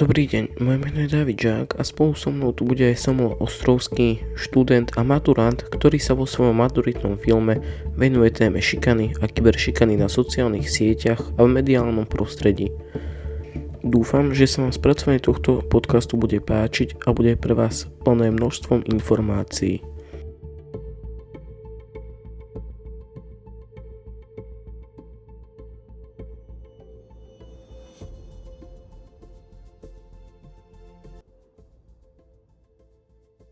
Dobrý deň, moje meno je David Žák a spolu so mnou tu bude aj Samuel Ostrovský, študent a maturant, ktorý sa vo svojom maturitnom filme venuje téme šikany a kyberšikany na sociálnych sieťach a v mediálnom prostredí. Dúfam, že sa vám spracovanie tohto podcastu bude páčiť a bude pre vás plné množstvom informácií.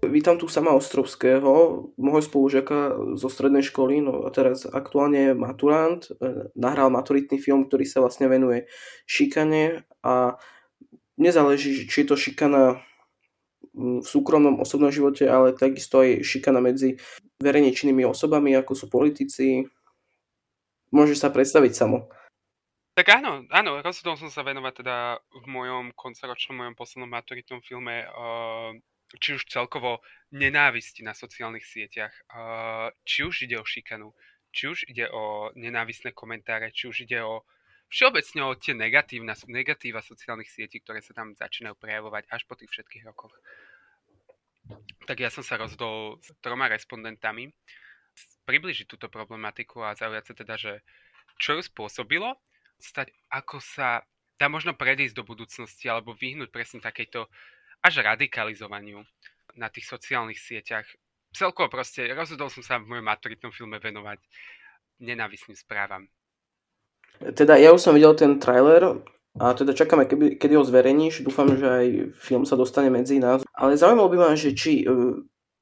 Vítam tu sama Ostrovského, môjho spolužiaka zo strednej školy, no a teraz aktuálne je maturant, e, nahral maturitný film, ktorý sa vlastne venuje šikane a nezáleží, či je to šikana v súkromnom osobnom živote, ale takisto aj šikana medzi verejne činnými osobami, ako sú politici. Môžeš sa predstaviť samo. Tak áno, áno, rozhodol som sa venovať teda v mojom koncoročnom, mojom poslednom maturitnom filme uh, či už celkovo nenávisti na sociálnych sieťach, či už ide o šikanu, či už ide o nenávisné komentáre, či už ide o všeobecne o tie negatívna, negatíva sociálnych sietí, ktoré sa tam začínajú prejavovať až po tých všetkých rokoch. Tak ja som sa rozhodol s troma respondentami približiť túto problematiku a zaujať sa teda, že čo ju spôsobilo, stať ako sa dá možno predísť do budúcnosti alebo vyhnúť presne takejto až radikalizovaniu na tých sociálnych sieťach. Celkovo proste rozhodol som sa v mojom maturitnom filme venovať nenávisným správam. Teda ja už som videl ten trailer a teda čakáme, keby, kedy ho zverejníš. Dúfam, že aj film sa dostane medzi nás. Ale zaujímalo by ma, že či uh,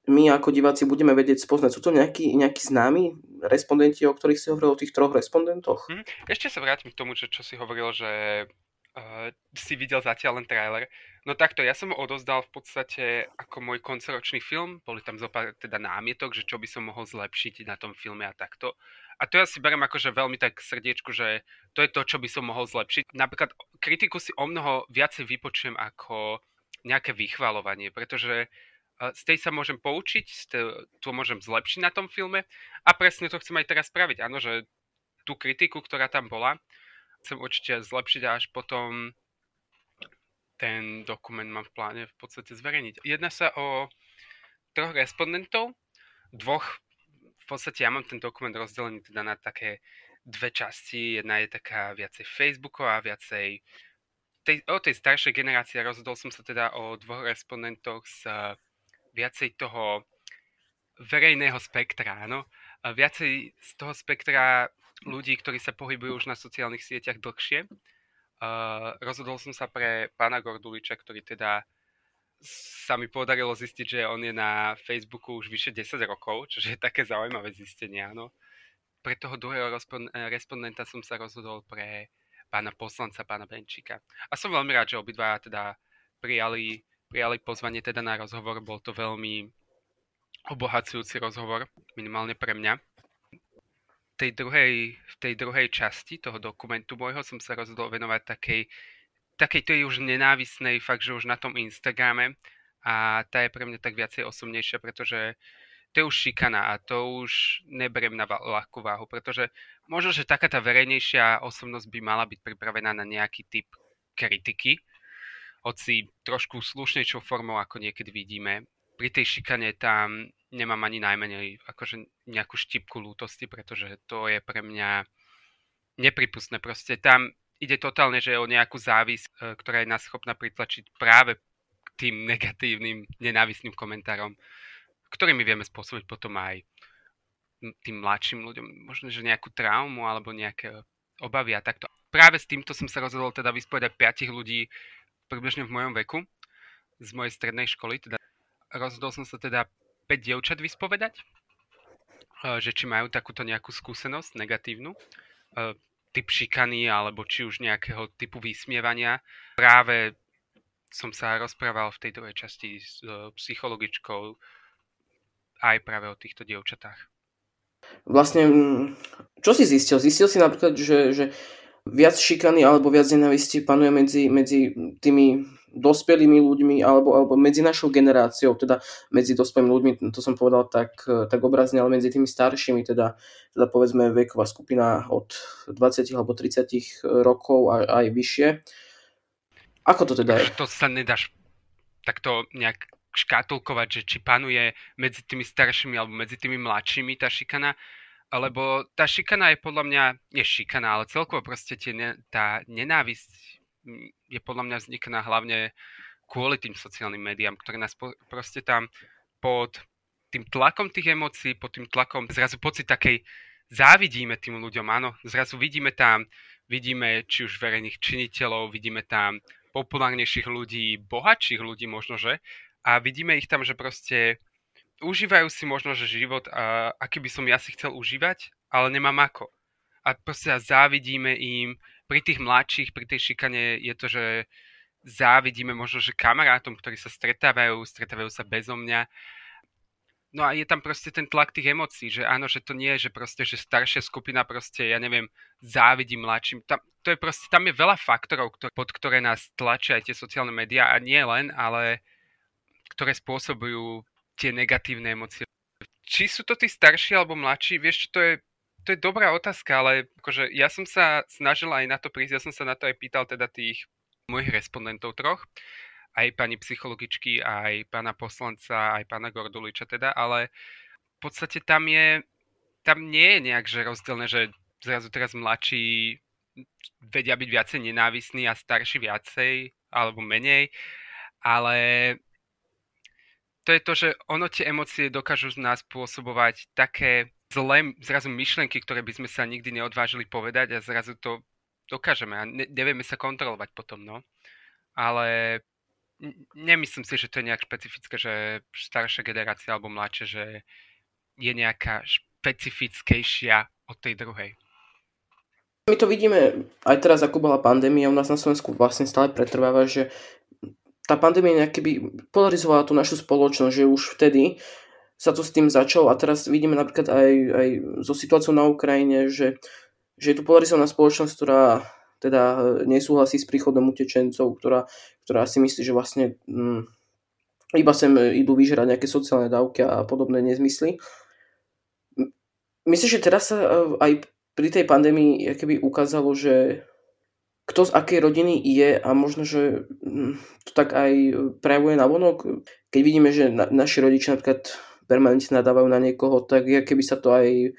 my ako diváci budeme vedieť spoznať. Sú to nejakí, nejakí známi respondenti, o ktorých si hovoril, o tých troch respondentoch? Hm, ešte sa vrátim k tomu, čo, čo si hovoril, že uh, si videl zatiaľ len trailer. No takto, ja som ho odozdal v podstate ako môj koncoročný film, boli tam zo pár teda námietok, že čo by som mohol zlepšiť na tom filme a takto. A to ja si berem že veľmi tak srdiečku, že to je to, čo by som mohol zlepšiť. Napríklad kritiku si o mnoho viacej vypočujem ako nejaké vychvalovanie, pretože z tej sa môžem poučiť, to môžem zlepšiť na tom filme a presne to chcem aj teraz spraviť. Áno, že tú kritiku, ktorá tam bola, chcem určite zlepšiť a až potom ten dokument mám v pláne v podstate zverejniť. Jedná sa o troch respondentov, dvoch, v podstate ja mám ten dokument rozdelený teda na také dve časti. Jedna je taká viacej Facebooková, viacej tej, o tej staršej generácii. Rozhodol som sa teda o dvoch respondentoch z viacej toho verejného spektra, áno. Viacej z toho spektra ľudí, ktorí sa pohybujú už na sociálnych sieťach dlhšie. Uh, rozhodol som sa pre pána Gorduliča, ktorý teda sa mi podarilo zistiť, že on je na Facebooku už vyše 10 rokov, čo je také zaujímavé zistenie, áno. Pre toho druhého respondenta som sa rozhodol pre pána poslanca, pána Benčíka. A som veľmi rád, že obidva teda prijali, prijali pozvanie teda na rozhovor. Bol to veľmi obohacujúci rozhovor, minimálne pre mňa tej druhej, v tej druhej časti toho dokumentu môjho som sa rozhodol venovať takej, takej tej už nenávisnej, fakt, že už na tom Instagrame a tá je pre mňa tak viacej osobnejšia, pretože to je už šikana a to už neberiem na ľahkú váhu, pretože možno, že taká tá verejnejšia osobnosť by mala byť pripravená na nejaký typ kritiky, hoci trošku slušnejšou formou, ako niekedy vidíme. Pri tej šikane tam nemám ani najmenej akože nejakú štipku lútosti, pretože to je pre mňa nepripustné. Proste tam ide totálne, že o nejakú závisť, e, ktorá je nás schopná pritlačiť práve k tým negatívnym, nenávisným komentárom, ktorými vieme spôsobiť potom aj tým mladším ľuďom možno, že nejakú traumu alebo nejaké obavy a takto. Práve s týmto som sa rozhodol teda vyspovedať piatich ľudí približne v mojom veku z mojej strednej školy. Teda rozhodol som sa teda 5 dievčat vyspovedať, eh, že či majú takúto nejakú skúsenosť negatívnu, eh, typ šikany alebo či už nejakého typu vysmievania. Práve som sa rozprával v tej druhej časti s eh, psychologičkou aj práve o týchto dievčatách. Vlastne, čo si zistil? Zistil si napríklad, že, že viac šikany alebo viac nenavisti panuje medzi, medzi tými dospelými ľuďmi alebo, alebo medzi našou generáciou, teda medzi dospelými ľuďmi, to som povedal tak, tak obrazne, ale medzi tými staršími, teda, teda povedzme veková skupina od 20 alebo 30 rokov a aj vyššie. Ako to teda je? Že to sa nedáš takto nejak škatulkovať, že či panuje medzi tými staršími alebo medzi tými mladšími tá šikana, lebo tá šikana je podľa mňa, nie šikana, ale celkovo proste tie, tá nenávisť je podľa mňa vznikná hlavne kvôli tým sociálnym médiám, ktoré nás po, proste tam pod tým tlakom tých emócií, pod tým tlakom zrazu pocit takej závidíme tým ľuďom, áno, zrazu vidíme tam, vidíme či už verejných činiteľov, vidíme tam populárnejších ľudí, bohatších ľudí možno, že, a vidíme ich tam, že proste užívajú si možno, že život, a, aký by som ja si chcel užívať, ale nemám ako. A proste závidíme im, pri tých mladších, pri tej šikane je to, že závidíme možno, že kamarátom, ktorí sa stretávajú, stretávajú sa bezo mňa. No a je tam proste ten tlak tých emócií, že áno, že to nie je, že proste, že staršia skupina proste, ja neviem, závidí mladším. Tam, to je proste, tam je veľa faktorov, ktoré, pod ktoré nás tlačia aj tie sociálne médiá a nie len, ale ktoré spôsobujú tie negatívne emócie. Či sú to tí starší alebo mladší, vieš, to je, to je dobrá otázka, ale akože ja som sa snažil aj na to prísť, ja som sa na to aj pýtal teda tých mojich respondentov troch, aj pani psychologičky, aj pána poslanca, aj pána Gorduliča teda, ale v podstate tam je, tam nie je nejak že rozdielne, že zrazu teraz mladší vedia byť viacej nenávisní a starší viacej alebo menej, ale to je to, že ono tie emócie dokážu z nás spôsobovať také zlé zrazu myšlenky, ktoré by sme sa nikdy neodvážili povedať a zrazu to dokážeme a ne, nevieme sa kontrolovať potom, no. Ale nemyslím si, že to je nejak špecifické, že staršia generácia alebo mladšia, že je nejaká špecifickejšia od tej druhej. My to vidíme aj teraz, ako bola pandémia, u nás na Slovensku vlastne stále pretrváva, že tá pandémia nejaký by polarizovala tú našu spoločnosť, že už vtedy sa to s tým začalo a teraz vidíme napríklad aj, aj so situáciou na Ukrajine, že, že je tu polarizovaná spoločnosť, ktorá teda nesúhlasí s príchodom utečencov, ktorá, ktorá si myslí, že vlastne hm, iba sem idú vyžerať nejaké sociálne dávky a podobné nezmysly. Myslím, že teraz sa e, aj pri tej pandémii keby ukázalo, že kto z akej rodiny je a možno, že hm, to tak aj prejavuje na vonok. Keď vidíme, že na, naši rodičia napríklad permanentne nadávajú na niekoho, tak je, keby sa to aj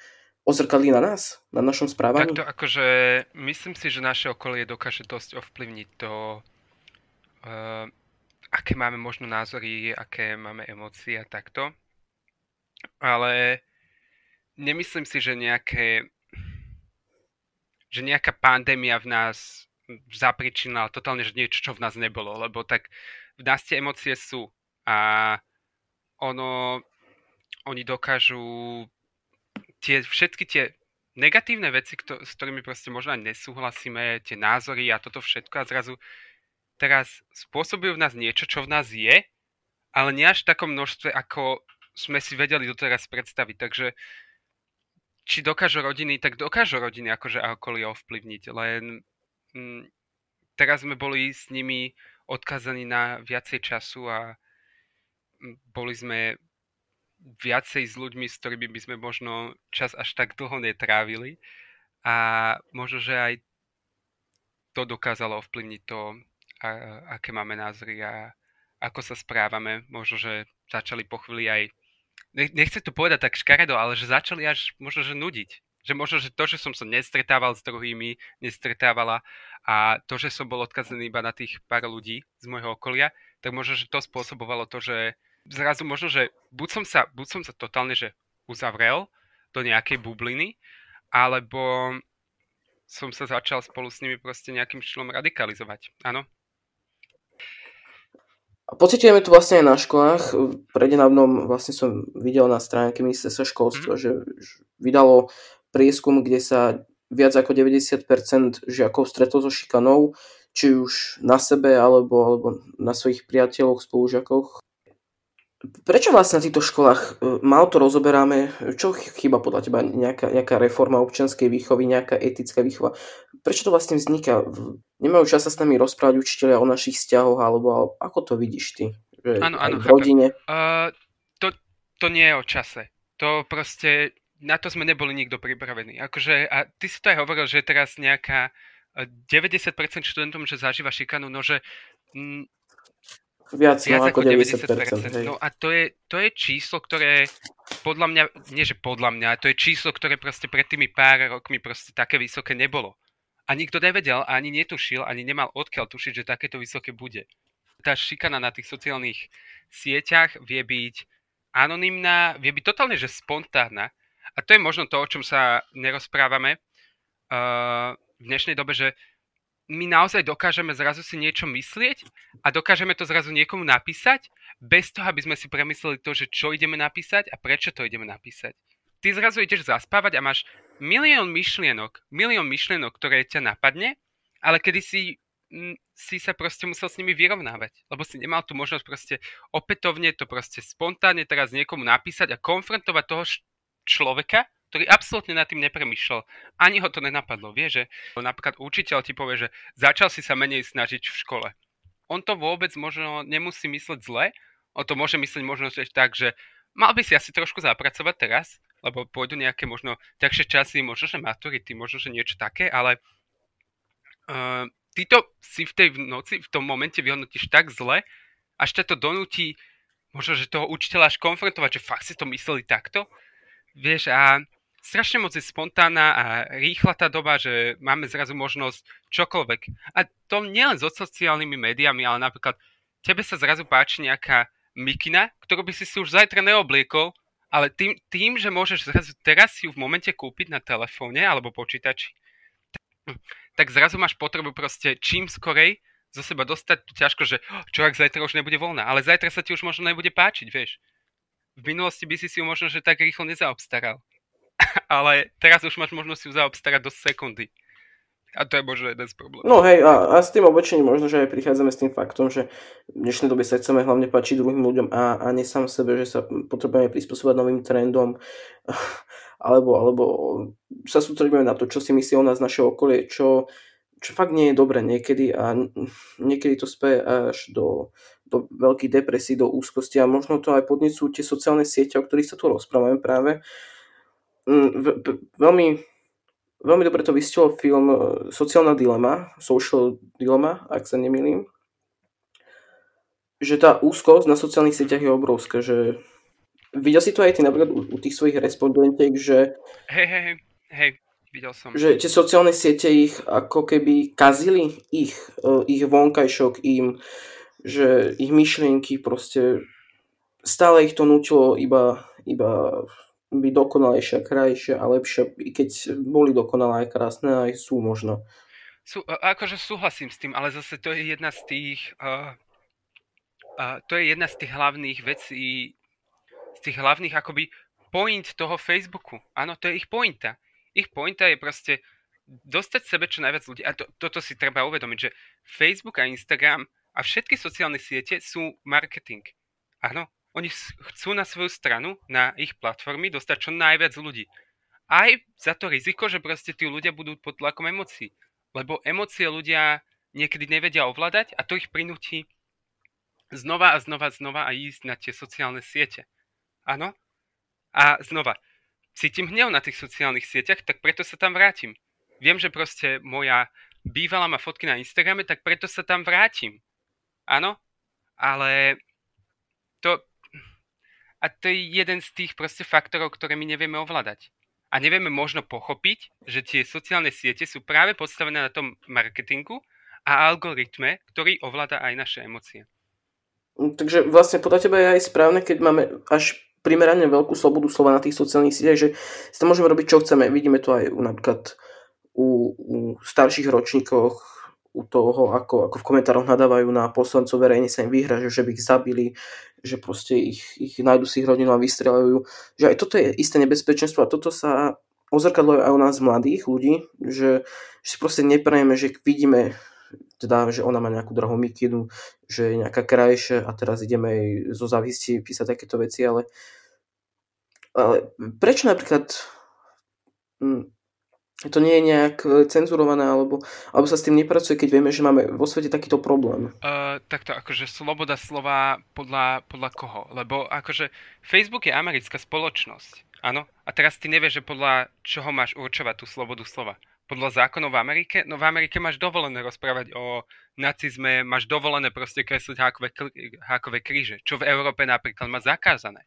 ozrkadli na nás, na našom správaní. Takto akože myslím si, že naše okolie dokáže dosť ovplyvniť to, uh, aké máme možno názory, aké máme emócie a takto. Ale nemyslím si, že nejaké že nejaká pandémia v nás zapričinila totálne, že niečo, čo v nás nebolo, lebo tak v nás tie emócie sú a ono, oni dokážu tie, všetky tie negatívne veci, kto, s ktorými proste možno aj nesúhlasíme, tie názory a toto všetko a zrazu teraz spôsobujú v nás niečo, čo v nás je, ale nie až v takom množstve, ako sme si vedeli doteraz predstaviť. Takže či dokážu rodiny, tak dokážu rodiny akože okolie ovplyvniť, len teraz sme boli s nimi odkazaní na viacej času a mm, boli sme viacej s ľuďmi, s ktorými by sme možno čas až tak dlho netrávili a možno, že aj to dokázalo ovplyvniť to, a, aké máme názory a ako sa správame. Možno, že začali po chvíli aj, nechcem to povedať tak škaredo, ale že začali až možno, že nudiť že možno, že to, že som sa nestretával s druhými, nestretávala a to, že som bol odkazený iba na tých pár ľudí z môjho okolia, tak možno, že to spôsobovalo to, že zrazu možno, že buď som sa, buď som sa totálne že uzavrel do nejakej bubliny, alebo som sa začal spolu s nimi proste nejakým štýlom radikalizovať. Áno? Pocitujeme to vlastne aj na školách. Prednedávnom vlastne som videl na stránke ministerstva školstva, mm. že vydalo prieskum, kde sa viac ako 90% žiakov stretlo so šikanou, či už na sebe alebo, alebo na svojich priateľoch, spolužiakoch. Prečo vlastne na týchto školách e, mal to rozoberáme? Čo chyba podľa teba? Nejaká, nejaká reforma občianskej výchovy, nejaká etická výchova? Prečo to vlastne vzniká? Nemajú čas sa s nami rozprávať učiteľia o našich vzťahoch, alebo, alebo ako to vidíš ty? Že áno, áno, v rodine? Uh, to, to nie je o čase. To proste na to sme neboli nikto pripravení. Akože, a ty si to aj hovoril, že teraz nejaká 90% študentom, že zažíva šikanu, no že mm, Viac, no, viac ako 90%. 90% no a to je, to je číslo, ktoré podľa mňa, nie že podľa mňa, to je číslo, ktoré proste pred tými pár rokmi proste také vysoké nebolo. A nikto nevedel, ani netušil, ani nemal odkiaľ tušiť, že takéto vysoké bude. Tá šikana na tých sociálnych sieťach vie byť anonymná, vie byť totálne, že spontánna. A to je možno to, o čom sa nerozprávame uh, v dnešnej dobe, že my naozaj dokážeme zrazu si niečo myslieť a dokážeme to zrazu niekomu napísať, bez toho, aby sme si premysleli to, že čo ideme napísať a prečo to ideme napísať. Ty zrazu ideš zaspávať a máš milión myšlienok, milión myšlienok, ktoré ťa napadne, ale kedy si, si sa proste musel s nimi vyrovnávať, lebo si nemal tú možnosť proste opätovne to proste spontánne teraz niekomu napísať a konfrontovať toho človeka, ktorý absolútne nad tým nepremýšľal. Ani ho to nenapadlo. Vie, že napríklad učiteľ ti povie, že začal si sa menej snažiť v škole. On to vôbec možno nemusí mysleť zle, on to môže myslieť možno tak, že mal by si asi trošku zapracovať teraz, lebo pôjdu nejaké možno ťažšie časy, možno že maturity, možno že niečo také, ale uh, ty to si v tej noci, v tom momente vyhodnotíš tak zle, až ťa to donúti možno, že toho učiteľa až konfrontovať, že fakt si to mysleli takto. Vieš, a strašne moc je spontánna a rýchla tá doba, že máme zrazu možnosť čokoľvek. A to nielen so sociálnymi médiami, ale napríklad tebe sa zrazu páči nejaká mikina, ktorú by si si už zajtra neobliekol, ale tým, tým že môžeš zrazu teraz ju v momente kúpiť na telefóne alebo počítači, tak zrazu máš potrebu proste čím skorej zo seba dostať ťažko, že čo ak zajtra už nebude voľná, ale zajtra sa ti už možno nebude páčiť, vieš. V minulosti by si si ju možno, že tak rýchlo nezaobstaral. ale teraz už máš možnosť ju zaobstarať do sekundy. A to je možno jeden z problémov. No hej, a, a s tým obočením možno, že aj prichádzame s tým faktom, že v dnešnej dobe sa chceme hlavne páčiť druhým ľuďom a, a nie sám sebe, že sa potrebujeme prispôsobať novým trendom, alebo, alebo sa sústredíme na to, čo si myslí o nás naše okolie, čo, čo fakt nie je dobre niekedy a niekedy to speje až do, do veľkých depresí, do úzkosti a možno to aj podnecú tie sociálne siete, o ktorých sa tu rozprávame práve, Mm, veľmi, veľmi dobre to vystihol film e, Sociálna dilema, Social Dilemma, ak sa nemýlim, že tá úzkosť na sociálnych sieťach je obrovská, že videl si to aj ty napríklad u, u tých svojich respondentiek, že hej, hej, hej, hej, videl som. Že tie sociálne siete ich ako keby kazili ich, e, ich vonkajšok im, že ich myšlienky proste stále ich to nutilo iba, iba byť dokonalejšia, krajšia a lepšia, i keď boli dokonalé aj krásne, aj sú možno. Sú, akože súhlasím s tým, ale zase to je jedna z tých uh, uh, to je jedna z tých hlavných vecí, z tých hlavných akoby point toho Facebooku. Áno, to je ich pointa. Ich pointa je proste dostať sebe čo najviac ľudí. A to, toto si treba uvedomiť, že Facebook a Instagram a všetky sociálne siete sú marketing. Áno, oni chcú na svoju stranu, na ich platformy dostať čo najviac ľudí. Aj za to riziko, že proste tí ľudia budú pod tlakom emócií. Lebo emócie ľudia niekedy nevedia ovládať a to ich prinúti znova a znova, znova a ísť na tie sociálne siete. Áno? A znova, cítim hnev na tých sociálnych sieťach, tak preto sa tam vrátim. Viem, že proste moja bývala má fotky na Instagrame, tak preto sa tam vrátim. Áno? Ale to, a to je jeden z tých proste faktorov, ktoré my nevieme ovládať. A nevieme možno pochopiť, že tie sociálne siete sú práve postavené na tom marketingu a algoritme, ktorý ovláda aj naše emócie. Takže vlastne podľa teba je aj správne, keď máme až primerane veľkú slobodu slova na tých sociálnych sieťach, že si to môžeme robiť, čo chceme. Vidíme to aj u, napríklad u, u starších ročníkoch, u toho, ako, ako v komentároch nadávajú na poslancov, verejne sa im vyhra, že by ich zabili, že proste ich, ich nájdu si ich rodinu a vystrelajú. Že aj toto je isté nebezpečenstvo a toto sa ozrkadluje aj u nás mladých ľudí, že, že si proste neprajeme, že vidíme teda, že ona má nejakú drahú mikinu, že je nejaká krajšia a teraz ideme jej zo závisti písať takéto veci, ale, ale prečo napríklad to nie je nejak e, cenzurované, alebo, alebo sa s tým nepracuje, keď vieme, že máme vo svete takýto problém? Uh, takto, akože sloboda slova podľa, podľa koho? Lebo akože Facebook je americká spoločnosť, áno? A teraz ty nevieš, že podľa čoho máš určovať tú slobodu slova. podľa zákonov v Amerike, no v Amerike máš dovolené rozprávať o nacizme, máš dovolené proste kresliť hákové, hákové kríže, čo v Európe napríklad má zakázané.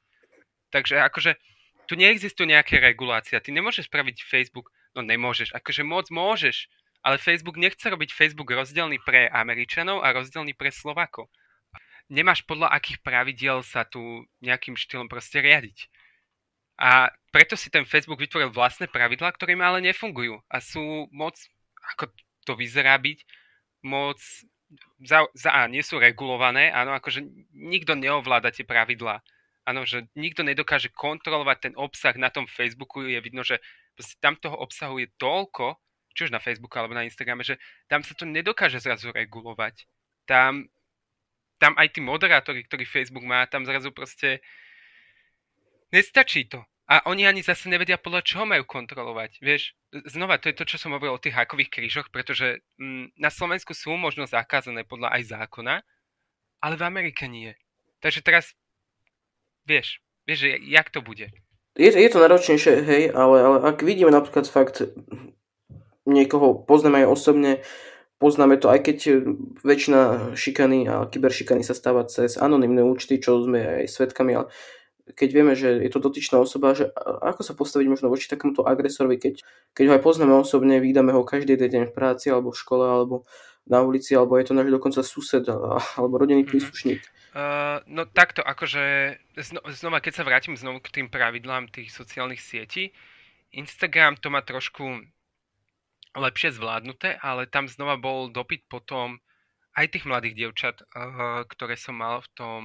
Takže akože tu neexistuje nejaké regulácia. Ty nemôžeš spraviť Facebook, no nemôžeš, akože moc môžeš, ale Facebook nechce robiť Facebook rozdielný pre Američanov a rozdielný pre Slovakov. Nemáš podľa akých pravidiel sa tu nejakým štýlom proste riadiť. A preto si ten Facebook vytvoril vlastné pravidlá, ktoré ale nefungujú a sú moc, ako to vyzerá byť, moc za, za A, nie sú regulované, áno, akože nikto neovláda tie pravidlá. Áno, že nikto nedokáže kontrolovať ten obsah na tom Facebooku, je vidno, že tam toho obsahu je toľko, či už na Facebooku alebo na Instagrame, že tam sa to nedokáže zrazu regulovať. Tam, tam aj tí moderátori, ktorý Facebook má, tam zrazu proste nestačí to. A oni ani zase nevedia podľa čoho majú kontrolovať. Vieš, znova, to je to, čo som hovoril o tých hákových krížoch, pretože mm, na Slovensku sú možno zakázané podľa aj zákona, ale v Amerike nie. Takže teraz, vieš, vieš, jak to bude? Je, je to náročnejšie, hej, ale, ale ak vidíme napríklad fakt niekoho poznáme aj osobne, poznáme to, aj keď väčšina šikany a kyberšikany sa stáva cez anonimné účty, čo sme aj svetkami, ale keď vieme, že je to dotyčná osoba, že ako sa postaviť možno voči takémuto agresorovi, keď, keď ho aj poznáme osobne, vydáme ho každý deň v práci, alebo v škole, alebo na ulici, alebo je to náš dokonca sused, alebo rodinný mhm. príslušník. Uh, no takto, akože zno, znova, keď sa vrátim znovu k tým pravidlám tých sociálnych sietí, Instagram to má trošku lepšie zvládnuté, ale tam znova bol dopyt potom aj tých mladých dievčat, uh, ktoré som mal v tom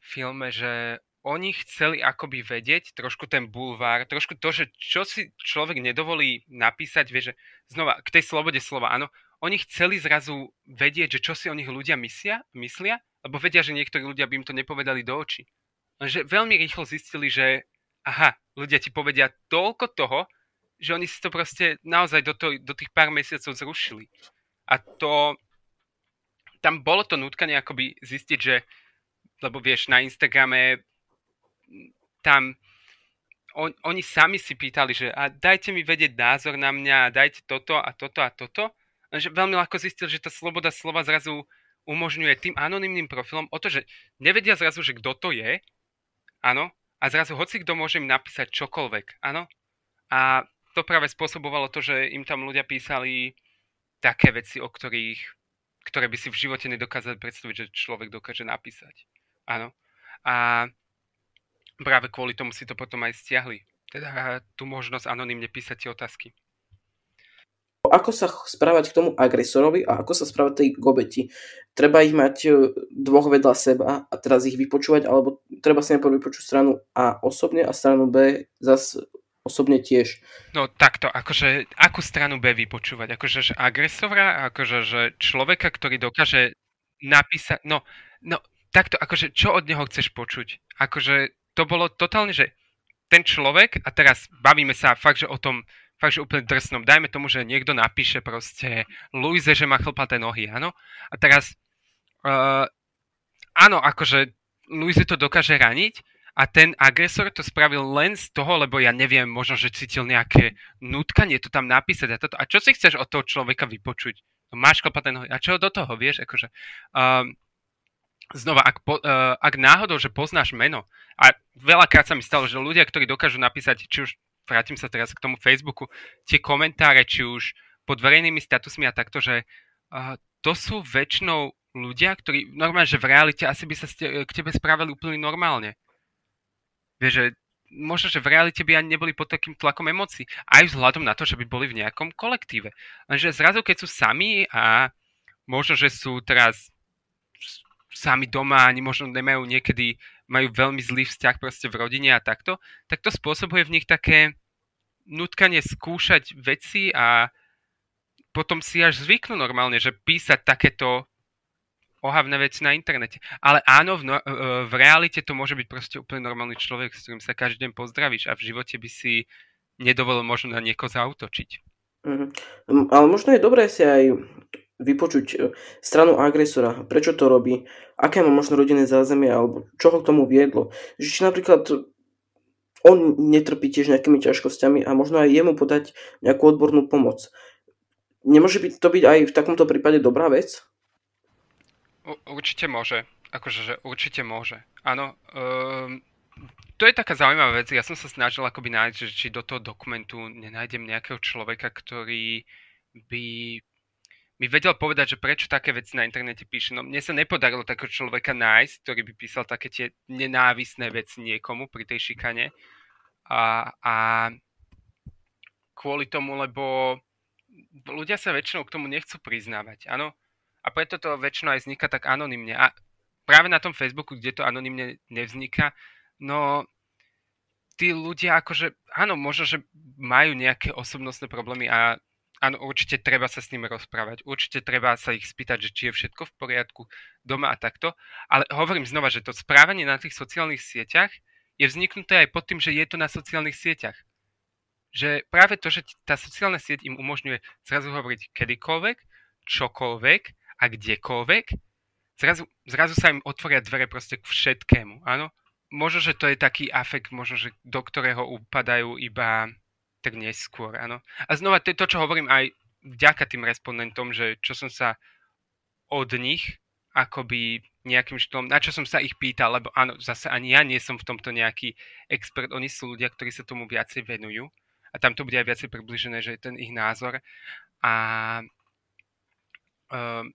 filme, že oni chceli akoby vedieť trošku ten bulvár, trošku to, že čo si človek nedovolí napísať, vie, že znova k tej slobode slova, áno, oni chceli zrazu vedieť, že čo si o nich ľudia myslia, myslia, lebo vedia, že niektorí ľudia by im to nepovedali do očí. Lenže veľmi rýchlo zistili, že aha, ľudia ti povedia toľko toho, že oni si to proste naozaj do, to, do tých pár mesiacov zrušili. A to, tam bolo to nutkanie akoby zistiť, že lebo vieš, na Instagrame tam on, oni sami si pýtali, že a dajte mi vedieť názor na mňa, dajte toto a toto a toto. Lenže veľmi ľahko zistil, že tá sloboda slova zrazu umožňuje tým anonymným profilom o to, že nevedia zrazu, že kto to je, áno, a zrazu hoci kto môže im napísať čokoľvek, áno. A to práve spôsobovalo to, že im tam ľudia písali také veci, o ktorých, ktoré by si v živote nedokázali predstaviť, že človek dokáže napísať. Áno. A práve kvôli tomu si to potom aj stiahli. Teda tú možnosť anonymne písať tie otázky. Ako sa správať k tomu agresorovi a ako sa správať tej gobeti? Treba ich mať e, dvoch vedľa seba a teraz ich vypočúvať, alebo treba si najprv vypočuť stranu A osobne a stranu B zase osobne tiež. No takto, akože akú stranu B vypočúvať? Akože že agresora? Akože že človeka, ktorý dokáže napísať... No, no takto, akože čo od neho chceš počuť? Akože to bolo totálne, že ten človek, a teraz bavíme sa fakt, že o tom, fakt, že úplne drsnom, dajme tomu, že niekto napíše proste Luise, že má chlpaté nohy, áno? A teraz, uh, áno, akože Luise to dokáže raniť, a ten agresor to spravil len z toho, lebo ja neviem, možno, že cítil nejaké nutkanie to tam napísať a toto. A čo si chceš od toho človeka vypočuť? No, máš chlpaté nohy. A čo do toho, vieš? Akože, um, znova, ak, po, uh, ak náhodou, že poznáš meno, a veľakrát sa mi stalo, že ľudia, ktorí dokážu napísať, či už, vrátim sa teraz k tomu Facebooku, tie komentáre, či už pod verejnými statusmi a takto, že uh, to sú väčšinou ľudia, ktorí normálne, že v realite asi by sa ste, k tebe správali úplne normálne. Vieš, že možno, že v realite by ani neboli pod takým tlakom emócií. Aj vzhľadom na to, že by boli v nejakom kolektíve. Lenže zrazu, keď sú sami a možno, že sú teraz sami doma, ani možno nemajú niekedy, majú veľmi zlý vzťah proste v rodine a takto, tak to spôsobuje v nich také nutkanie skúšať veci a potom si až zvyknú normálne, že písať takéto ohavné veci na internete. Ale áno, v, no, v realite to môže byť proste úplne normálny človek, s ktorým sa každý deň pozdravíš a v živote by si nedovolil možno na niekoho zautočiť. Mm-hmm. Ale možno je dobré si aj vypočuť e, stranu agresora, prečo to robí, aké má možno rodinné zázemie, alebo čo ho k tomu viedlo. Že či napríklad on netrpí tiež nejakými ťažkosťami a možno aj jemu podať nejakú odbornú pomoc. Nemôže byť to byť aj v takomto prípade dobrá vec? určite môže. Akože, že určite môže. Áno. Um, to je taká zaujímavá vec. Ja som sa snažil akoby nájsť, že či do toho dokumentu nenájdem nejakého človeka, ktorý by mi vedel povedať, že prečo také veci na internete píše. No mne sa nepodarilo takého človeka nájsť, ktorý by písal také tie nenávisné veci niekomu pri tej šikane. A, a kvôli tomu, lebo ľudia sa väčšinou k tomu nechcú priznávať, áno. A preto to väčšinou aj vzniká tak anonymne. A práve na tom Facebooku, kde to anonymne nevzniká, no tí ľudia akože, áno, možno, že majú nejaké osobnostné problémy a áno, určite treba sa s nimi rozprávať, určite treba sa ich spýtať, že či je všetko v poriadku doma a takto, ale hovorím znova, že to správanie na tých sociálnych sieťach je vzniknuté aj pod tým, že je to na sociálnych sieťach. Že práve to, že tá sociálna sieť im umožňuje zrazu hovoriť kedykoľvek, čokoľvek a kdekoľvek, zrazu, zrazu sa im otvoria dvere proste k všetkému, áno? Možno, že to je taký afekt, možno, že do ktorého upadajú iba tak neskôr, áno. A znova, to to, čo hovorím aj vďaka tým respondentom, že čo som sa od nich akoby nejakým štýlom, na čo som sa ich pýtal, lebo áno, zase ani ja nie som v tomto nejaký expert, oni sú ľudia, ktorí sa tomu viacej venujú a tam to bude aj viacej približené, že je ten ich názor a um,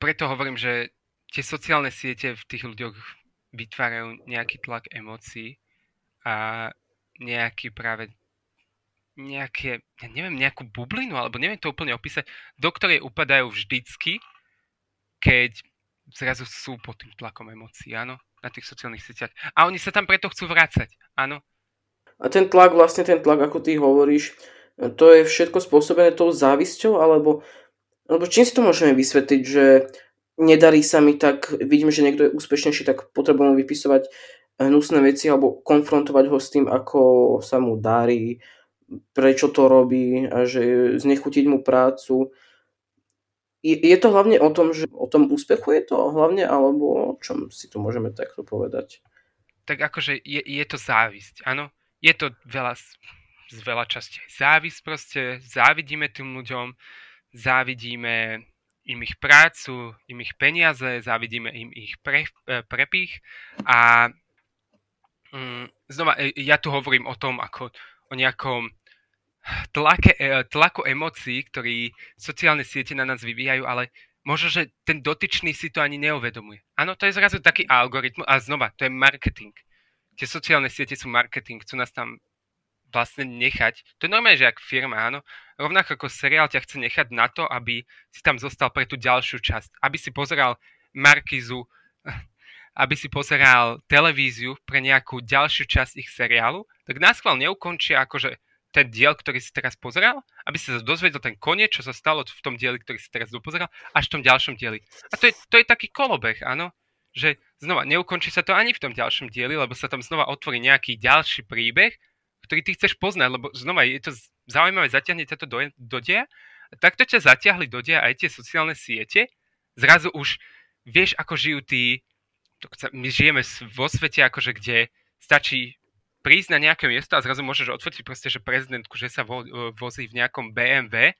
preto hovorím, že tie sociálne siete v tých ľuďoch vytvárajú nejaký tlak emócií a nejaký práve nejaké, ja neviem, nejakú bublinu, alebo neviem to úplne opísať, do ktorej upadajú vždycky, keď zrazu sú pod tým tlakom emócií, áno, na tých sociálnych sieťach. A oni sa tam preto chcú vrácať, áno. A ten tlak, vlastne ten tlak, ako ty hovoríš, to je všetko spôsobené tou závisťou, alebo lebo čím si to môžeme vysvetliť, že nedarí sa mi tak, vidím, že niekto je úspešnejší, tak potrebujem vypisovať hnusné veci alebo konfrontovať ho s tým, ako sa mu darí, prečo to robí a že znechutiť mu prácu. Je, to hlavne o tom, že o tom úspechu je to hlavne, alebo o čom si to môžeme takto povedať? Tak akože je, je to závisť, áno. Je to veľa, z veľa časti závisť proste, závidíme tým ľuďom, závidíme im ich prácu, im ich peniaze, závidíme im ich pre, e, prepich a znova, e, ja tu hovorím o tom ako o nejakom tlake, e, tlaku emócií, ktorý sociálne siete na nás vyvíjajú, ale možno, že ten dotyčný si to ani neuvedomuje. Áno, to je zrazu taký algoritmus a znova, to je marketing. Tie sociálne siete sú marketing, chcú nás tam vlastne nechať. To je normálne, že ak firma, áno. Rovnako ako seriál ťa chce nechať na to, aby si tam zostal pre tú ďalšiu časť. Aby si pozeral Markizu, aby si pozeral televíziu pre nejakú ďalšiu časť ich seriálu, tak nás chval neukončia akože ten diel, ktorý si teraz pozeral, aby sa dozvedel ten koniec, čo sa stalo v tom dieli, ktorý si teraz dopozeral, až v tom ďalšom dieli. A to je, to je taký kolobeh, áno, že znova neukončí sa to ani v tom ďalšom dieli, lebo sa tam znova otvorí nejaký ďalší príbeh, ktorý ty chceš poznať, lebo znova je to zaujímavé, zatiahne ťa to do, do deja, takto ťa zatiahli do deja aj tie sociálne siete, zrazu už vieš, ako žijú tí, my žijeme vo svete, akože kde stačí prísť na nejaké miesto a zrazu môžeš odfotiť proste, že prezidentku, že sa vo, vozí v nejakom BMW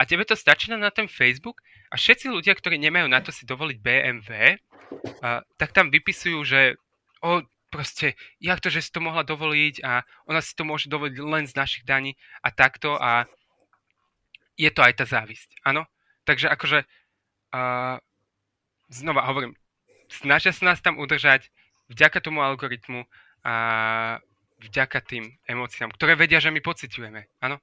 a tebe to stačí na ten Facebook a všetci ľudia, ktorí nemajú na to si dovoliť BMW, a, tak tam vypisujú, že o, proste, jak to, že si to mohla dovoliť a ona si to môže dovoliť len z našich daní a takto a je to aj tá závisť, áno? Takže akože uh, znova hovorím, snažia sa nás tam udržať vďaka tomu algoritmu a vďaka tým emóciám, ktoré vedia, že my pociťujeme, áno?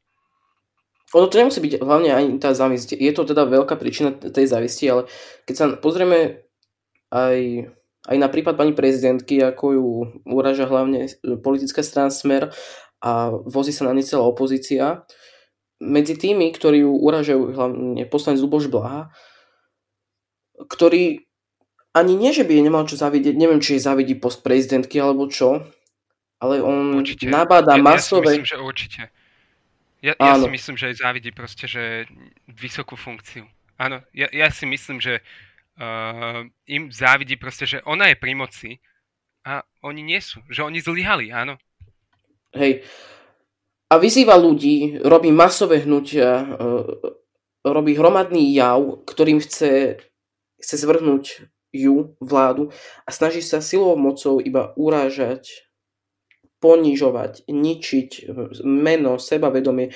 Ono to nemusí byť hlavne ani tá závisť. Je to teda veľká príčina tej závisti, ale keď sa pozrieme aj aj na prípad pani prezidentky, ako ju uraža hlavne politická strana Smer a vozí sa na ne celá opozícia. Medzi tými, ktorí ju uražajú hlavne poslanec Luboš Blaha, ktorý ani nie, že by je nemal čo zavidieť, neviem, či je zavidí post prezidentky alebo čo, ale on určite. nabáda ja, masové... Ja si myslím, že určite. Ja, ja si myslím, že závidí proste, že vysokú funkciu. Áno, ja, ja si myslím, že uh, im závidí proste, že ona je pri moci a oni nie sú. Že oni zlyhali, áno. Hej. A vyzýva ľudí, robí masové hnutia, e, robí hromadný jav, ktorým chce, chce zvrhnúť ju, vládu, a snaží sa silou mocou iba urážať, ponižovať, ničiť meno, sebavedomie.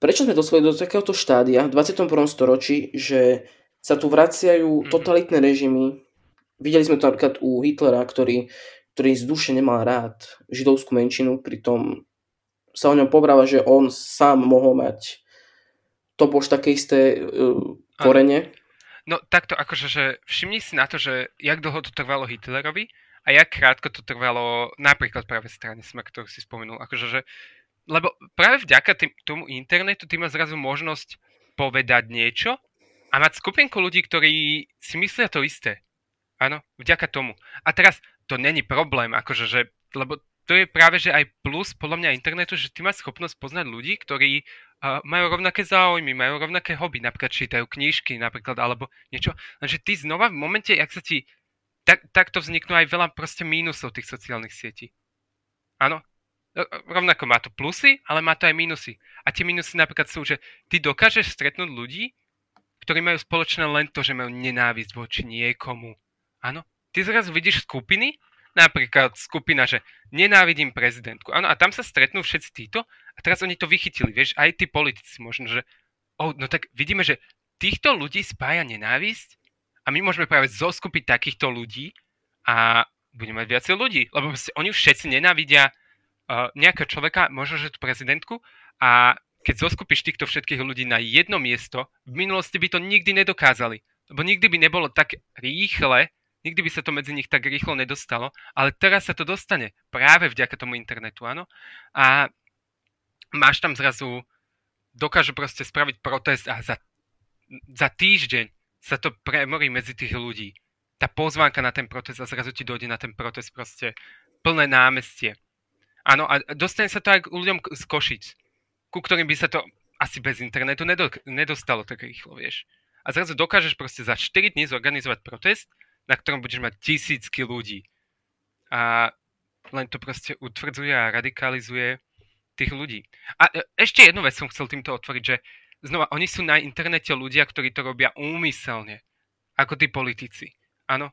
Prečo sme dospeli do takéhoto štádia v 21. storočí, že sa tu vraciajú mhm. totalitné režimy, Videli sme to napríklad u Hitlera, ktorý, ktorý z duše nemal rád židovskú menšinu, pritom sa o ňom povráva, že on sám mohol mať to bož také isté uh, korene. No takto, akože, že všimni si na to, že jak dlho to trvalo Hitlerovi a jak krátko to trvalo napríklad práve strane Smer, ktorú si spomenul. Akože, že, lebo práve vďaka tým, tomu internetu ty máš zrazu možnosť povedať niečo a mať skupinku ľudí, ktorí si myslia to isté. Áno, vďaka tomu. A teraz to není problém, akože, že, lebo to je práve, že aj plus podľa mňa internetu, že ty máš schopnosť poznať ľudí, ktorí uh, majú rovnaké záujmy, majú rovnaké hobby, napríklad čítajú knížky, napríklad, alebo niečo. Lenže ty znova v momente, ak sa ti... Tak, takto vzniknú aj veľa proste mínusov tých sociálnych sietí. Áno, e, rovnako má to plusy, ale má to aj mínusy. A tie mínusy napríklad sú, že ty dokážeš stretnúť ľudí, ktorí majú spoločné len to, že majú nenávisť voči niekomu Áno, ty zrazu vidíš skupiny, napríklad skupina, že nenávidím prezidentku. Áno, a tam sa stretnú všetci títo a teraz oni to vychytili, vieš, aj tí politici možno, že oh, no tak vidíme, že týchto ľudí spája nenávisť a my môžeme práve zoskupiť takýchto ľudí a budeme mať viacej ľudí, lebo oni všetci nenávidia uh, nejakého človeka, možno, že tú prezidentku a keď zoskupíš týchto všetkých ľudí na jedno miesto, v minulosti by to nikdy nedokázali, lebo nikdy by nebolo tak rýchle Nikdy by sa to medzi nich tak rýchlo nedostalo, ale teraz sa to dostane práve vďaka tomu internetu, áno. A máš tam zrazu, dokážu proste spraviť protest a za, za týždeň sa to premorí medzi tých ľudí. Tá pozvánka na ten protest a zrazu ti dojde na ten protest proste plné námestie. Áno, a dostane sa to aj k ľuďom z Košic, ku ktorým by sa to asi bez internetu nedostalo tak rýchlo, vieš. A zrazu dokážeš proste za 4 dní zorganizovať protest na ktorom budeš mať tisícky ľudí. A len to proste utvrdzuje a radikalizuje tých ľudí. A e, ešte jednu vec som chcel týmto otvoriť, že znova, oni sú na internete ľudia, ktorí to robia úmyselne, ako tí politici. Áno,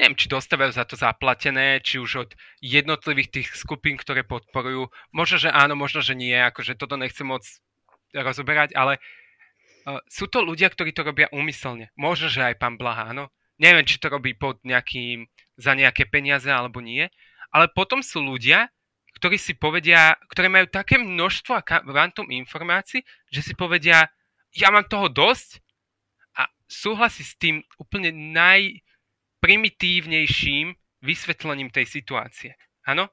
neviem, či dostávajú za to zaplatené, či už od jednotlivých tých skupín, ktoré podporujú. Možno, že áno, možno, že nie, akože toto nechcem moc rozoberať, ale uh, sú to ľudia, ktorí to robia úmyselne. Možno, že aj pán Blaha, áno. Neviem, či to robí pod nejakým, za nejaké peniaze alebo nie. Ale potom sú ľudia, ktorí si povedia, ktoré majú také množstvo a kvantum informácií, že si povedia, ja mám toho dosť a súhlasí s tým úplne najprimitívnejším vysvetlením tej situácie. Áno?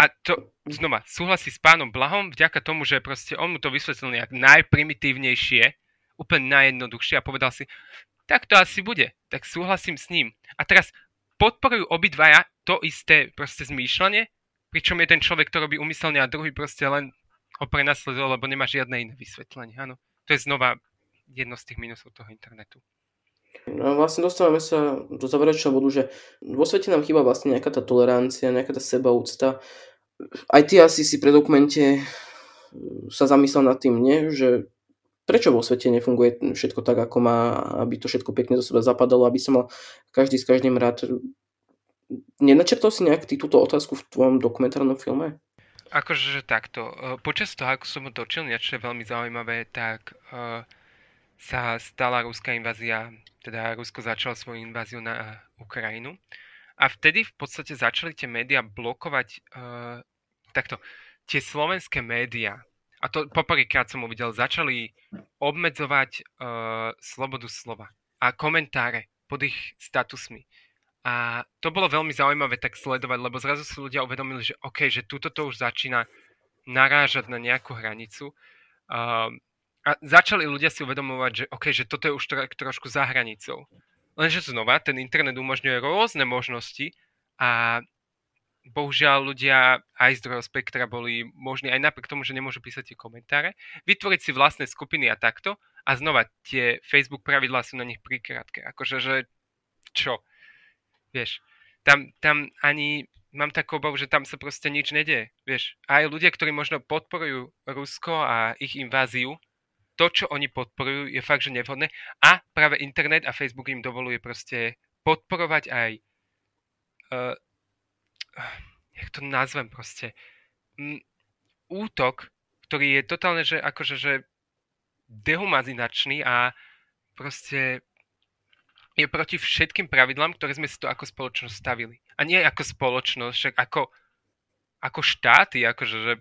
A to znova súhlasí s pánom Blahom vďaka tomu, že proste on mu to vysvetlil nejak najprimitívnejšie, úplne najjednoduchšie a povedal si, tak to asi bude. Tak súhlasím s ním. A teraz podporujú obidvaja to isté proste zmýšľanie, pričom je ten človek, to robí umyselne a druhý proste len ho prenasleduje, lebo nemá žiadne iné vysvetlenie. Áno. To je znova jedno z tých minusov toho internetu. No vlastne dostávame sa do záverečného bodu, že vo svete nám chýba vlastne nejaká tá tolerancia, nejaká tá sebaúcta. Aj ty asi si pre dokumente sa zamyslel nad tým, nie? že prečo vo svete nefunguje všetko tak, ako má, aby to všetko pekne do seba zapadalo, aby sa mal každý s každým rád. Nenačrtol si nejak ty túto otázku v tvojom dokumentárnom filme? Akože takto. E, počas toho, ako som ho točil, niečo veľmi zaujímavé, tak uh, sa stala ruská invázia, teda Rusko začalo svoju inváziu na Ukrajinu. A vtedy v podstate začali tie médiá blokovať uh, takto. Tie slovenské médiá a to poprvýkrát som uvidel, začali obmedzovať uh, slobodu slova a komentáre pod ich statusmi. A to bolo veľmi zaujímavé tak sledovať, lebo zrazu si ľudia uvedomili, že OK, že túto to už začína narážať na nejakú hranicu. Uh, a začali ľudia si uvedomovať, že OK, že toto je už tro, trošku za hranicou. Lenže znova, ten internet umožňuje rôzne možnosti a bohužiaľ ľudia aj z druhého spektra boli možní aj napriek tomu, že nemôžu písať tie komentáre, vytvoriť si vlastné skupiny a takto a znova tie Facebook pravidlá sú na nich prikrátke. Akože, že čo? Vieš, tam, tam ani mám takú obavu, že tam sa proste nič nedie. Vieš, aj ľudia, ktorí možno podporujú Rusko a ich inváziu, to, čo oni podporujú, je fakt, že nevhodné. A práve internet a Facebook im dovoluje proste podporovať aj uh, jak to nazvem proste m, útok, ktorý je totálne, že akože, že dehumazinačný a proste je proti všetkým pravidlám, ktoré sme si to ako spoločnosť stavili. A nie ako spoločnosť, však ako, ako štáty, akože, že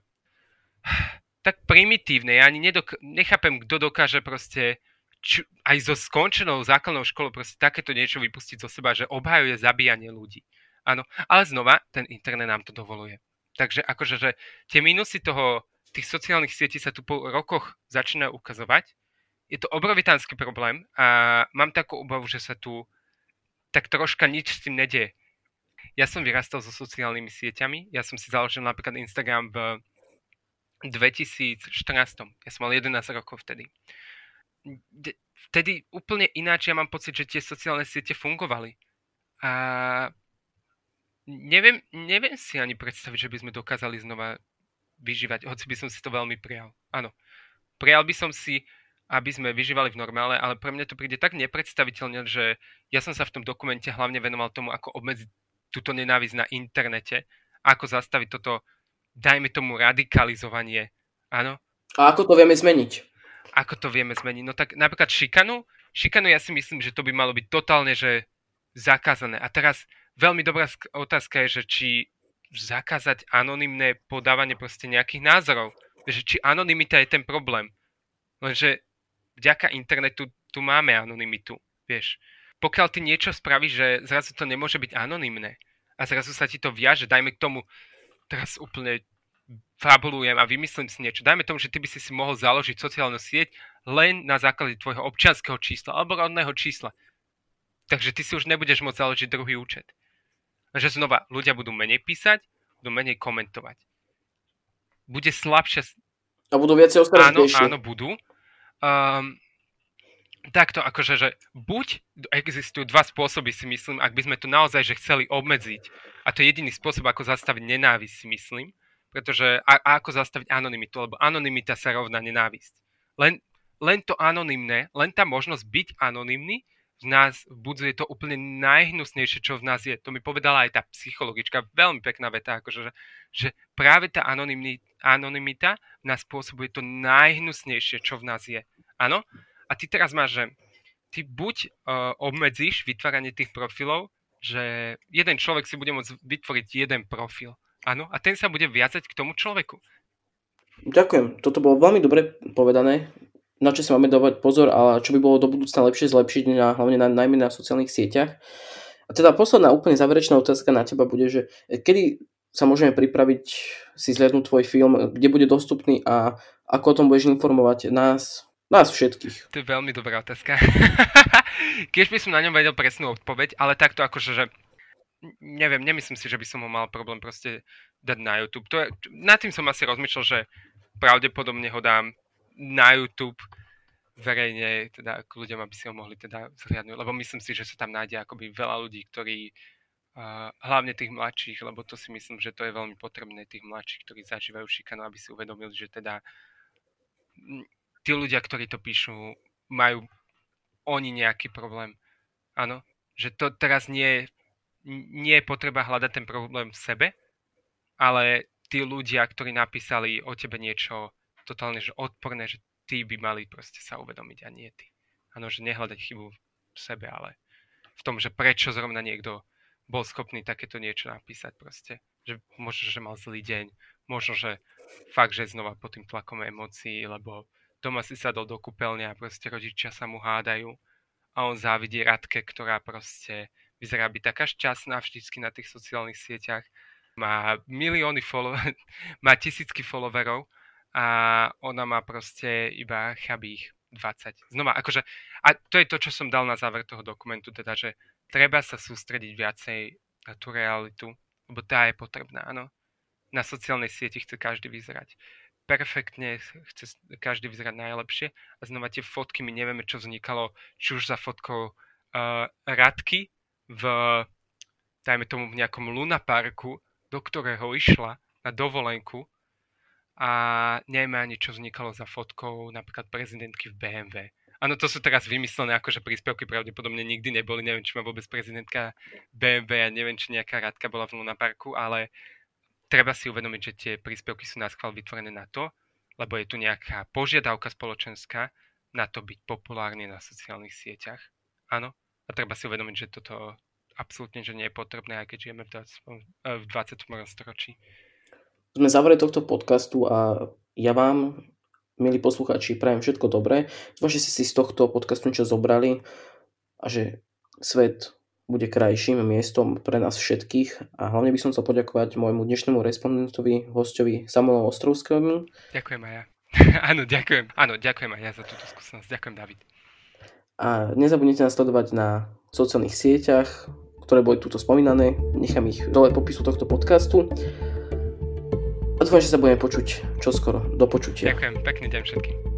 tak primitívne. Ja ani nedok- nechápem, kto dokáže proste č- aj so skončenou základnou školou proste takéto niečo vypustiť zo seba, že obhajuje zabíjanie ľudí. Áno, ale znova, ten internet nám to dovoluje. Takže akože, že tie minusy toho, tých sociálnych sietí sa tu po rokoch začínajú ukazovať je to obrovitánsky problém a mám takú obavu, že sa tu tak troška nič s tým nedie. Ja som vyrastal so sociálnymi sieťami, ja som si založil napríklad Instagram v 2014. Ja som mal 11 rokov vtedy. Vtedy úplne ináč ja mám pocit, že tie sociálne siete fungovali. A neviem, neviem si ani predstaviť, že by sme dokázali znova vyžívať, hoci by som si to veľmi prijal. Áno. Prijal by som si aby sme vyžívali v normále, ale pre mňa to príde tak nepredstaviteľne, že ja som sa v tom dokumente hlavne venoval tomu, ako obmedziť túto nenávisť na internete, ako zastaviť toto, dajme tomu, radikalizovanie. Áno? A ako to vieme zmeniť? Ako to vieme zmeniť? No tak napríklad šikanu, šikanu ja si myslím, že to by malo byť totálne, že zakázané. A teraz veľmi dobrá otázka je, že či zakázať anonymné podávanie proste nejakých názorov. Že či anonymita je ten problém. Lenže vďaka internetu tu máme anonymitu, vieš. Pokiaľ ty niečo spravíš, že zrazu to nemôže byť anonymné a zrazu sa ti to viaže, dajme k tomu, teraz úplne fabulujem a vymyslím si niečo. Dajme tomu, že ty by si si mohol založiť sociálnu sieť len na základe tvojho občianského čísla alebo rodného čísla. Takže ty si už nebudeš môcť založiť druhý účet. Že znova, ľudia budú menej písať, budú menej komentovať. Bude slabšia... A budú viacej Áno, áno, budú. Um, takto akože, že buď existujú dva spôsoby si myslím, ak by sme to naozaj že chceli obmedziť, a to je jediný spôsob, ako zastaviť nenávisť si myslím, pretože a, a ako zastaviť anonymitu, lebo anonymita sa rovná nenávisť. Len, len to anonymné, len tá možnosť byť anonymný v nás budzuje to úplne najhnusnejšie, čo v nás je. To mi povedala aj tá psychologička, veľmi pekná veta, akože, že, práve tá anonymita nás spôsobuje to najhnusnejšie, čo v nás je. Áno? A ty teraz máš, že ty buď uh, obmedzíš vytváranie tých profilov, že jeden človek si bude môcť vytvoriť jeden profil. Áno? A ten sa bude viazať k tomu človeku. Ďakujem. Toto bolo veľmi dobre povedané. Na čo sa máme dávať pozor a čo by bolo do budúcna lepšie zlepšiť, na, hlavne na, najmä na sociálnych sieťach. A teda posledná úplne záverečná otázka na teba bude, že kedy sa môžeme pripraviť si zliadnúť tvoj film, kde bude dostupný a ako o tom budeš informovať nás, Nás všetkých. To je veľmi dobrá otázka. Keď by som na ňom vedel presnú odpoveď, ale takto akože, že neviem, nemyslím si, že by som ho mal problém proste dať na YouTube. To je, nad tým som asi rozmýšľal, že pravdepodobne ho dám na YouTube verejne, teda k ľuďom, aby si ho mohli teda zhliadnúť, lebo myslím si, že sa tam nájde akoby veľa ľudí, ktorí uh, hlavne tých mladších, lebo to si myslím, že to je veľmi potrebné, tých mladších, ktorí zažívajú šikanu, aby si uvedomili, že teda tí ľudia, ktorí to píšu, majú oni nejaký problém. Áno, že to teraz nie, nie je potreba hľadať ten problém v sebe, ale tí ľudia, ktorí napísali o tebe niečo totálne že odporné, že tí by mali proste sa uvedomiť a nie ty. Áno, že nehľadať chybu v sebe, ale v tom, že prečo zrovna niekto bol schopný takéto niečo napísať proste. Že možno, že mal zlý deň, možno, že fakt, že znova pod tým tlakom emócií, lebo doma si sadol do kúpeľne a proste rodičia sa mu hádajú a on závidí Radke, ktorá proste vyzerá byť taká šťastná vždycky na tých sociálnych sieťach. Má milióny follow- má tisícky followerov a ona má proste iba chabých 20. Znova, akože, a to je to, čo som dal na záver toho dokumentu, teda, že treba sa sústrediť viacej na tú realitu, lebo tá je potrebná, áno. Na sociálnej sieti chce každý vyzerať perfektne, chce každý vyzerať najlepšie a znova tie fotky, my nevieme, čo vznikalo, či už za fotkou uh, Radky v dajme tomu v nejakom lunaparku, do ktorého išla na dovolenku a neviem ani, čo vznikalo za fotkou napríklad prezidentky v BMW. Áno, to sú teraz vymyslené akože príspevky pravdepodobne nikdy neboli, neviem, či má vôbec prezidentka BMW a neviem, či nejaká rádka bola v Luna ale treba si uvedomiť, že tie príspevky sú náskval vytvorené na to, lebo je tu nejaká požiadavka spoločenská na to byť populárny na sociálnych sieťach. Áno, a treba si uvedomiť, že toto absolútne že nie je potrebné, aj keď žijeme v 20. V 20. storočí. Sme zavre tohto podcastu a ja vám milí poslucháči, prajem všetko dobré. Dúfam, že ste si z tohto podcastu niečo zobrali a že svet bude krajším miestom pre nás všetkých a hlavne by som chcel poďakovať môjmu dnešnému respondentovi, hostovi Samuelu Ostrovskému. Ďakujem aj ja. Áno, ďakujem. Áno, ďakujem aj ja za túto skúsenosť. Ďakujem, David. A nezabudnite nás sledovať na sociálnych sieťach, ktoré boli tuto spomínané. Nechám ich dole popisu tohto podcastu. A dúfam, že sa budeme počuť čoskoro. Do počutia. Ďakujem, pekný deň všetkým.